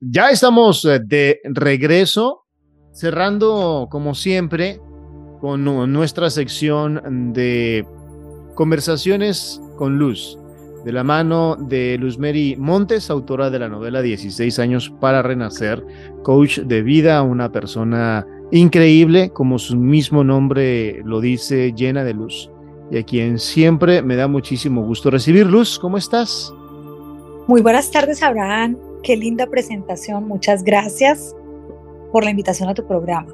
Ya estamos eh, de regreso, cerrando como siempre con nuestra sección de conversaciones con Luz, de la mano de Luz Mary Montes, autora de la novela 16 años para renacer, coach de vida, una persona increíble, como su mismo nombre lo dice, llena de luz, y a quien siempre me da muchísimo gusto recibir. Luz, ¿cómo estás? Muy buenas tardes, Abraham. Qué linda presentación. Muchas gracias por la invitación a tu programa.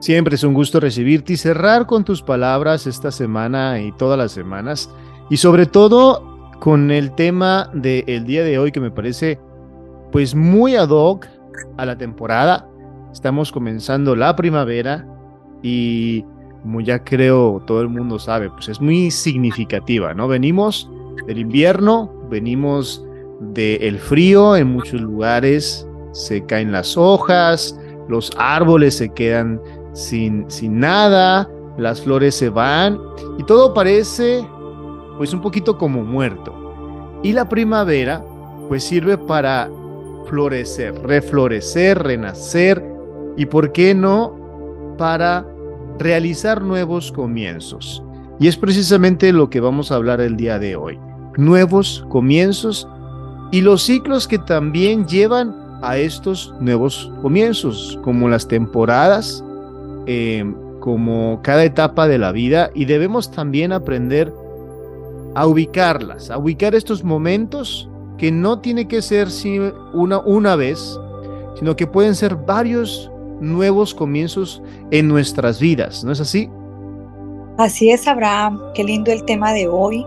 Siempre es un gusto recibirte y cerrar con tus palabras esta semana y todas las semanas. Y sobre todo con el tema del día de hoy que me parece pues muy ad hoc a la temporada. Estamos comenzando la primavera y como ya creo todo el mundo sabe, pues es muy significativa, ¿no? Venimos del invierno, venimos del frío, en muchos lugares se caen las hojas, los árboles se quedan sin, sin nada, las flores se van y todo parece pues un poquito como muerto. Y la primavera pues sirve para florecer, reflorecer, renacer y por qué no para realizar nuevos comienzos. Y es precisamente lo que vamos a hablar el día de hoy. Nuevos comienzos y los ciclos que también llevan a estos nuevos comienzos, como las temporadas, em, como cada etapa de la vida, y debemos también aprender a ubicarlas, a ubicar estos momentos que no tiene que ser una, una vez, sino que pueden ser varios nuevos comienzos en nuestras vidas, ¿no es así? Así es, Abraham, qué lindo el tema de hoy,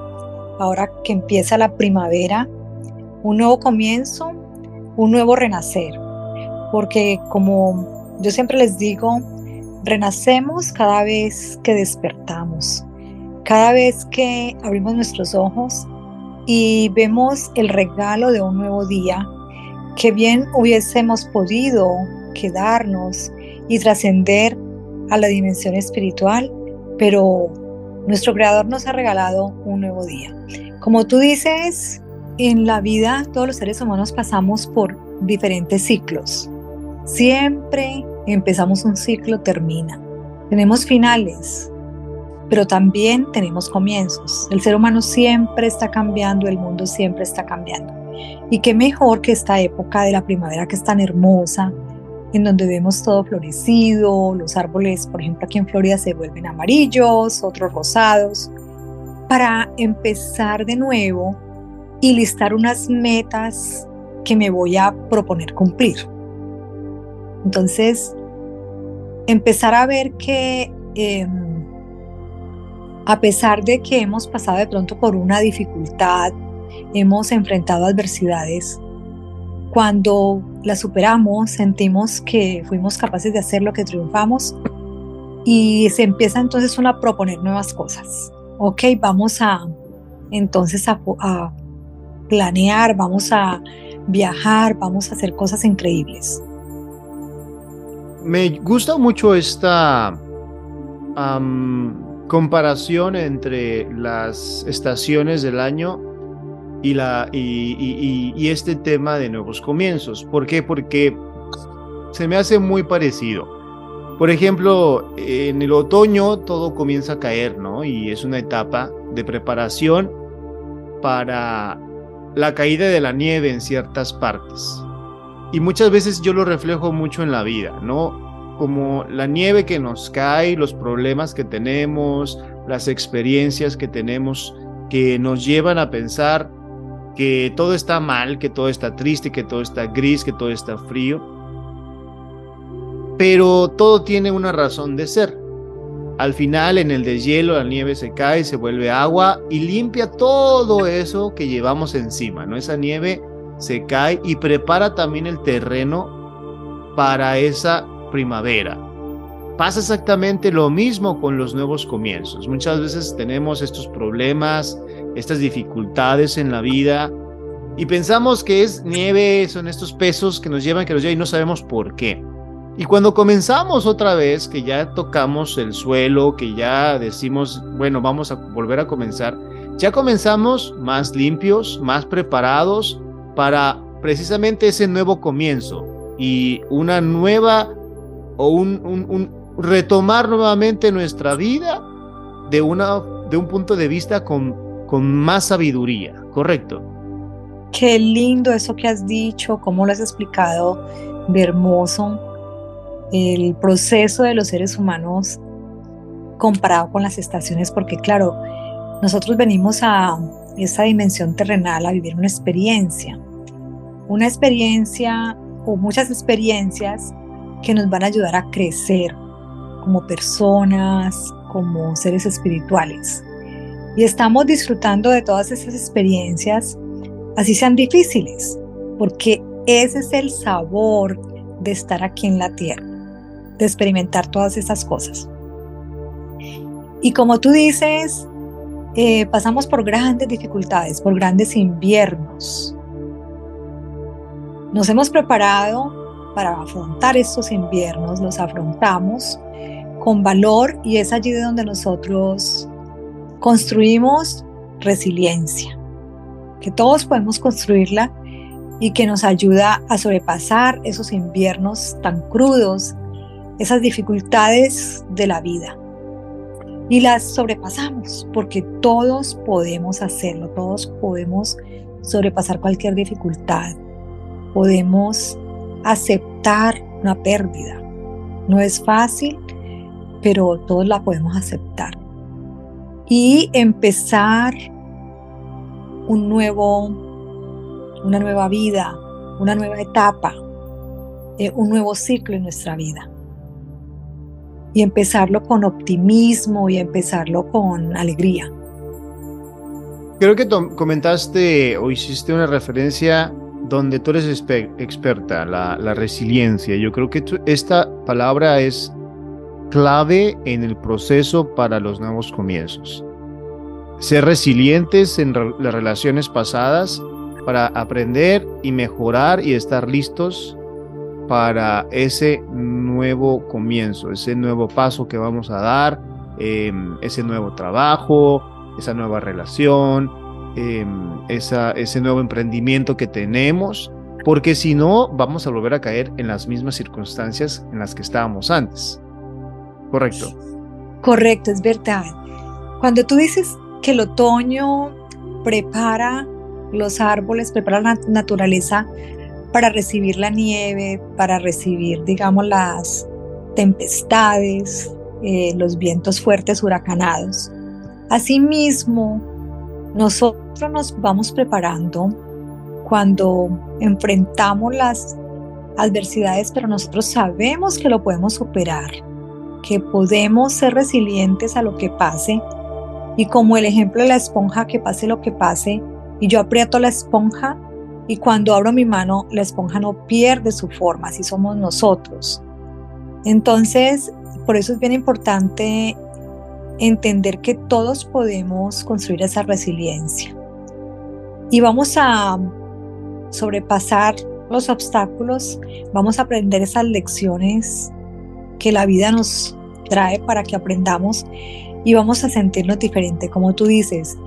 ahora que empieza la primavera un nuevo comienzo, un nuevo renacer. Porque como yo siempre les digo, renacemos cada vez que despertamos, cada vez que abrimos nuestros ojos y vemos el regalo de un nuevo día, que bien hubiésemos podido quedarnos y trascender a la dimensión espiritual, pero nuestro Creador nos ha regalado un nuevo día. Como tú dices, en la vida todos los seres humanos pasamos por diferentes ciclos. Siempre empezamos un ciclo, termina. Tenemos finales, pero también tenemos comienzos. El ser humano siempre está cambiando, el mundo siempre está cambiando. Y qué mejor que esta época de la primavera que es tan hermosa, en donde vemos todo florecido, los árboles, por ejemplo, aquí en Florida se vuelven amarillos, otros rosados, para empezar de nuevo y listar unas metas que me voy a proponer cumplir. Entonces, empezar a ver que em, a pesar de que hemos pasado de pronto por una dificultad, hemos enfrentado adversidades, cuando la superamos, sentimos que fuimos capaces de hacer lo que triunfamos y se empieza entonces uno a proponer nuevas cosas. Ok, vamos a entonces a planear, vamos a viajar, vamos a hacer cosas increíbles. Me gusta mucho esta comparación entre las estaciones del año y, la, y, este tema de nuevos comienzos. ¿Por qué? Porque se me hace muy parecido. Por ejemplo, en el otoño todo comienza a caer, ¿no? Y es una etapa de preparación para la caída de la nieve en ciertas partes. Y muchas veces yo lo reflejo mucho en la vida, ¿no? Como la nieve que nos cae, los problemas que tenemos, las experiencias que tenemos que nos llevan a pensar que todo está mal, que todo está triste, que todo está gris, que todo está frío. Pero todo tiene una razón de ser. Al final, en el deshielo, la nieve se cae, se vuelve agua y limpia todo eso que llevamos encima, ¿no? Esa nieve se cae y prepara también el terreno para esa primavera. Pasa exactamente lo mismo con los nuevos comienzos. Muchas veces tenemos estos problemas, estas dificultades en la vida y pensamos que es nieve, son estos pesos que nos llevan, que nos llevan y no sabemos por qué. Y cuando comenzamos otra vez, que ya tocamos el suelo, que ya decimos, bueno, vamos a volver a comenzar, ya comenzamos más limpios, más preparados para precisamente ese nuevo comienzo y una nueva o un, retomar nuevamente nuestra vida de, una, de un punto de vista con, con más sabiduría, ¿correcto? Qué lindo eso que has dicho, cómo lo has explicado de hermoso. El proceso de los seres humanos comparado con las estaciones, porque claro, nosotros venimos a esa dimensión terrenal a vivir una experiencia, una experiencia o muchas experiencias que nos van a ayudar a crecer como personas, como seres espirituales. Y estamos disfrutando de todas esas experiencias, así sean difíciles, porque ese es el sabor de estar aquí en la tierra, de experimentar todas esas cosas. Y como tú dices, eh, pasamos por grandes dificultades, por grandes inviernos. Nos hemos preparado para afrontar estos inviernos, los afrontamos con valor y es allí de donde nosotros construimos resiliencia, que todos podemos construirla y que nos ayuda a sobrepasar esos inviernos tan crudos, esas dificultades de la vida y las sobrepasamos, porque todos podemos hacerlo, todos podemos sobrepasar cualquier dificultad, podemos aceptar una pérdida. No es fácil, pero todos la podemos aceptar. Y empezar un nuevo, una nueva vida, una nueva etapa, eh, un nuevo ciclo en nuestra vida y empezarlo con optimismo y empezarlo con alegría. Creo que comentaste o hiciste una referencia donde tú eres experta, la, la, resiliencia. Yo creo que esta palabra es clave en el proceso para los nuevos comienzos. Ser resilientes en las relaciones pasadas para aprender y mejorar y estar listos para ese nuevo comienzo, ese nuevo paso que vamos a dar, em, ese nuevo trabajo, esa nueva relación, em, ese nuevo emprendimiento que tenemos, porque si no, vamos a volver a caer en las mismas circunstancias en las que estábamos antes. ¿Correcto? Correcto, es verdad. Cuando tú dices que el otoño prepara los árboles, prepara la naturaleza para recibir la nieve, para recibir, digamos, las tempestades, eh, los vientos fuertes huracanados. Asimismo, nosotros nos vamos preparando cuando enfrentamos las adversidades, pero nosotros sabemos que lo podemos superar, que podemos ser resilientes a lo que pase. Y como el ejemplo de la esponja, que pase lo que pase, y yo aprieto la esponja, y cuando abro mi mano, la esponja no pierde su forma, así somos nosotros. Entonces, por eso es bien importante entender que todos podemos construir esa resiliencia. Y vamos a sobrepasar los obstáculos, vamos a aprender esas lecciones que la vida nos trae para que aprendamos y vamos a sentirnos diferente. Como tú dices,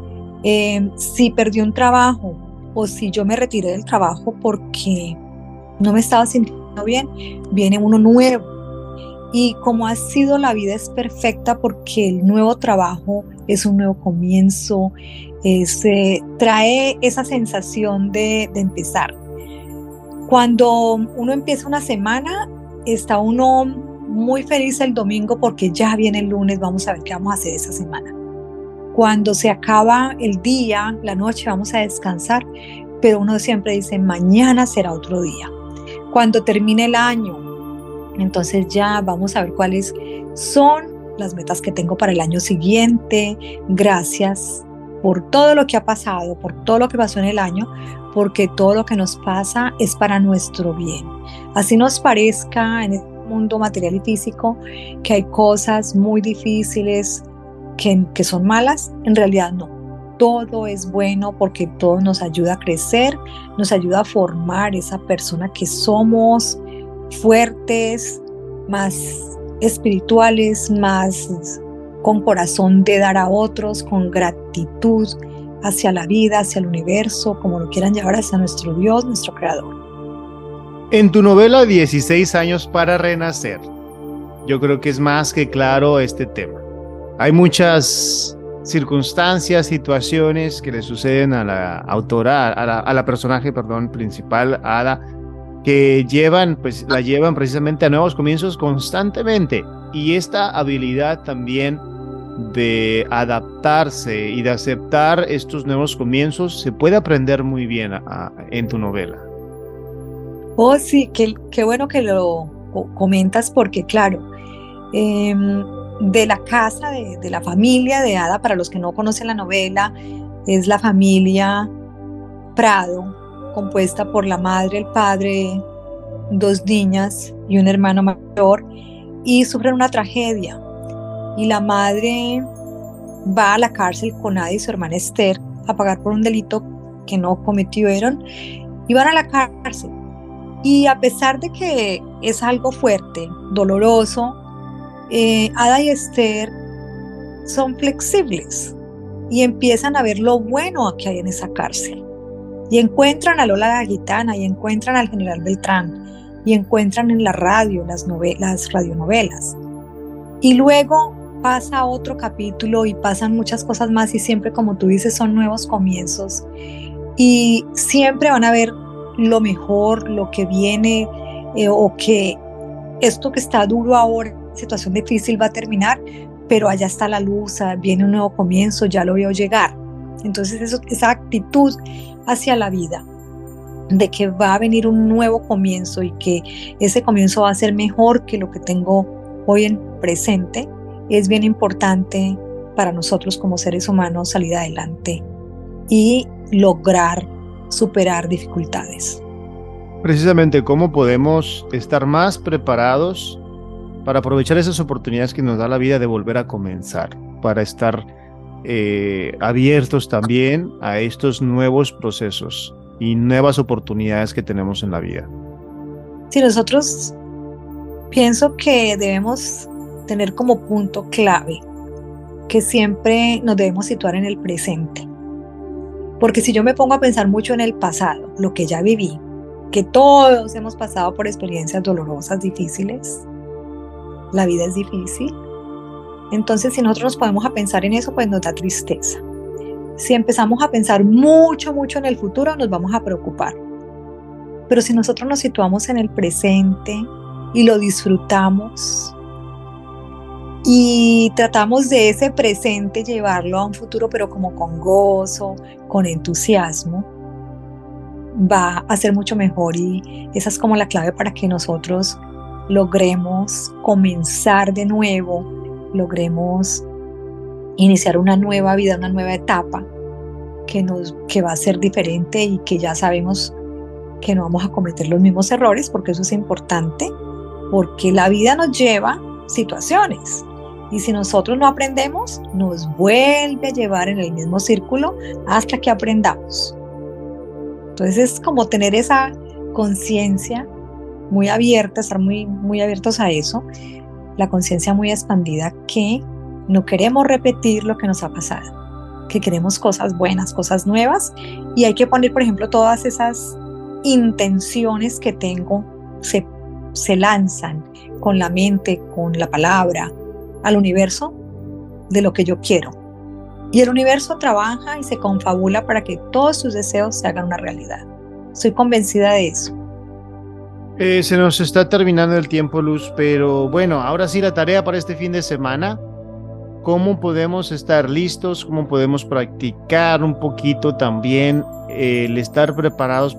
eh, si perdí un trabajo, o si yo me retiré del trabajo porque no me estaba sintiendo bien, viene uno nuevo. Y como ha sido la vida es perfecta porque el nuevo trabajo es un nuevo comienzo, se trae esa sensación de, de empezar. Cuando uno empieza una semana, está uno muy feliz el domingo porque ya viene el lunes, vamos a ver qué vamos a hacer esa semana. Cuando se acaba el día, la noche, vamos a descansar, pero uno siempre dice, mañana será otro día. Cuando termine el año, entonces ya vamos a ver cuáles son las metas que tengo para el año siguiente. Gracias por todo lo que ha pasado, por todo lo que pasó en el año, porque todo lo que nos pasa es para nuestro bien. Así nos parezca en este mundo material y físico que hay cosas muy difíciles, que, son malas, en realidad no. Todo es bueno porque todo nos ayuda a crecer, nos ayuda a formar esa persona que somos, fuertes, más espirituales, más con corazón de dar a otros, con gratitud, hacia la vida, hacia el universo, como lo quieran llevar hacia nuestro Dios, nuestro Creador. En tu novela 16 años para renacer, yo creo que es más que claro este tema. Hay muchas circunstancias, situaciones que le suceden a la autora, a la, personaje, perdón, principal, Ada, que llevan, pues la llevan precisamente a nuevos comienzos constantemente. Y esta habilidad también de adaptarse y de aceptar estos nuevos comienzos se puede aprender muy bien en tu novela. Oh, sí, qué, qué bueno que lo comentas porque, claro, em, de la casa, de, la familia de Ada, para los que no conocen la novela, es la familia Prado, compuesta por la madre, el padre, dos niñas y un hermano mayor, y sufren una tragedia. Y la madre va a la cárcel con Ada y su hermana Esther a pagar por un delito que no cometieron y van a la cárcel. Y a pesar de que es algo fuerte, doloroso, eh, Ada y Esther son flexibles y empiezan a ver lo bueno que hay en esa cárcel. Y encuentran a Lola la Gitana y encuentran al general Beltrán y encuentran en la radio las, las radionovelas. Y luego pasa otro capítulo y pasan muchas cosas más y siempre, como tú dices, son nuevos comienzos. Y siempre van a ver lo mejor, lo que viene eh, o que esto que está duro ahora situación difícil va a terminar, pero allá está la luz, ah, viene un nuevo comienzo, ya lo veo llegar. Entonces esa actitud hacia la vida, de que va a venir un nuevo comienzo y que ese comienzo va a ser mejor que lo que tengo hoy en presente, es bien importante para nosotros como seres humanos salir adelante y lograr superar dificultades. Precisamente, ¿cómo podemos estar más preparados para aprovechar esas oportunidades que nos da la vida de volver a comenzar, para estar eh, abiertos también a estos nuevos procesos y nuevas oportunidades que tenemos en la vida. Si nosotros pienso que debemos tener como punto clave que siempre nos debemos situar en el presente. Porque si yo me pongo a pensar mucho en el pasado, lo que ya viví, que todos hemos pasado por experiencias dolorosas, difíciles, la vida es difícil. Entonces, si nosotros nos podemos a pensar en eso, pues nos da tristeza. Si empezamos a pensar mucho, mucho en el futuro, nos vamos a preocupar. Pero si nosotros nos situamos en el presente y lo disfrutamos y tratamos de ese presente llevarlo a un futuro, pero como con gozo, con entusiasmo, va a ser mucho mejor y esa es como la clave para que nosotros logremos comenzar de nuevo, logremos iniciar una nueva vida, una nueva etapa que, nos, que va a ser diferente y que ya sabemos que no vamos a cometer los mismos errores, porque eso es importante, porque la vida nos lleva situaciones y si nosotros no aprendemos, nos vuelve a llevar en el mismo círculo hasta que aprendamos. Entonces es como tener esa conciencia muy abierta, estar muy, muy abiertos a eso, la conciencia muy expandida que no queremos repetir lo que nos ha pasado, que queremos cosas buenas, cosas nuevas y hay que poner, por ejemplo, todas esas intenciones que tengo se, se lanzan con la mente, con la palabra, al universo de lo que yo quiero. Y el universo trabaja y se confabula para que todos sus deseos se hagan una realidad. Soy convencida de eso. Eh, se nos está terminando el tiempo, Luz, pero bueno, ahora sí la tarea para este fin de semana. ¿Cómo podemos estar listos? ¿Cómo podemos practicar un poquito también el estar preparados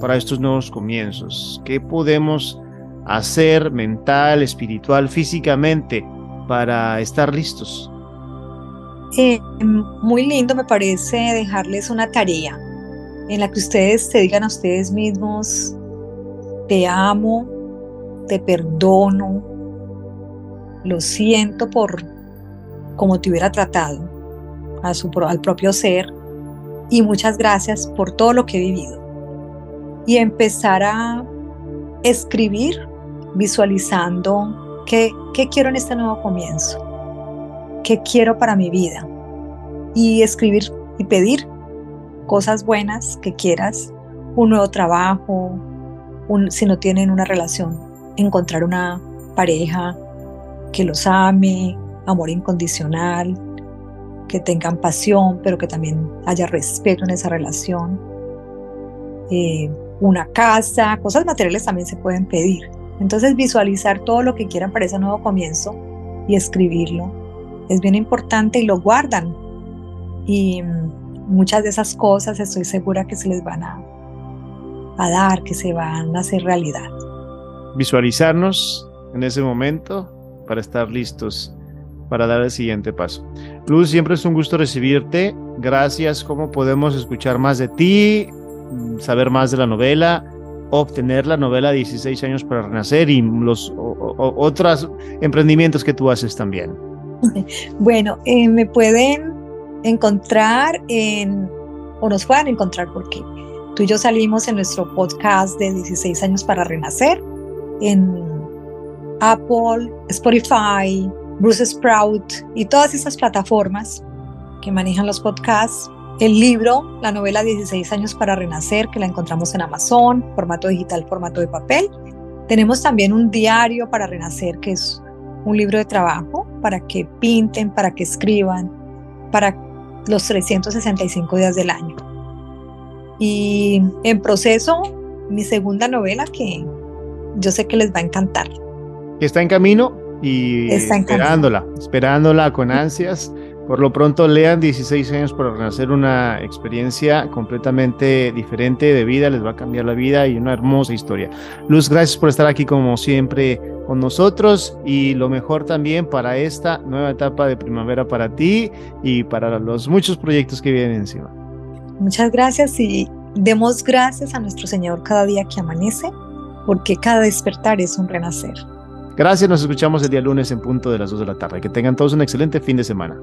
para estos nuevos comienzos? ¿Qué podemos hacer mental, espiritual, físicamente para estar listos? Eh, muy lindo me parece dejarles una tarea en la que ustedes se digan a ustedes mismos te amo, te perdono, lo siento por como te hubiera tratado a su, al propio ser y muchas gracias por todo lo que he vivido. Y empezar a escribir visualizando qué, qué quiero en este nuevo comienzo, qué quiero para mi vida y escribir y pedir cosas buenas que quieras, un nuevo trabajo, si no tienen una relación, encontrar una pareja que los ame, amor incondicional, que tengan pasión, pero que también haya respeto en esa relación. Eh, una casa, cosas materiales también se pueden pedir. Entonces visualizar todo lo que quieran para ese nuevo comienzo y escribirlo es bien importante y lo guardan. Y mm, muchas de esas cosas estoy segura que se les van a, a dar, que se van a hacer realidad. Visualizarnos en ese momento para estar listos para dar el siguiente paso. Luz, siempre es un gusto recibirte. Gracias. ¿Cómo podemos escuchar más de ti, saber más de la novela, obtener la novela 16 años para renacer y los otros emprendimientos que tú haces también? Bueno, eh, me pueden encontrar en, o nos pueden encontrar porque tú y yo salimos en nuestro podcast de 16 años para renacer en Apple, Spotify, Bruce Sprout y todas esas plataformas que manejan los podcasts. El libro, la novela 16 años para renacer, que la encontramos en Amazon, formato digital, formato de papel. Tenemos también un diario para renacer, que es un libro de trabajo para que pinten, para que escriban, para los 365 días del año. Y en proceso, mi segunda novela que yo sé que les va a encantar. Está en camino, y esperándola, esperándola con ansias. Por lo pronto lean 16 años para renacer una experiencia completamente diferente de vida, les va a cambiar la vida y una hermosa historia. Luz, gracias por estar aquí como siempre con nosotros y lo mejor también para esta nueva etapa de primavera para ti y para los muchos proyectos que vienen encima. Muchas gracias y demos gracias a nuestro Señor cada día que amanece, porque cada despertar es un renacer. Gracias, nos escuchamos el día lunes en punto de las 2 de la tarde. Que tengan todos un excelente fin de semana.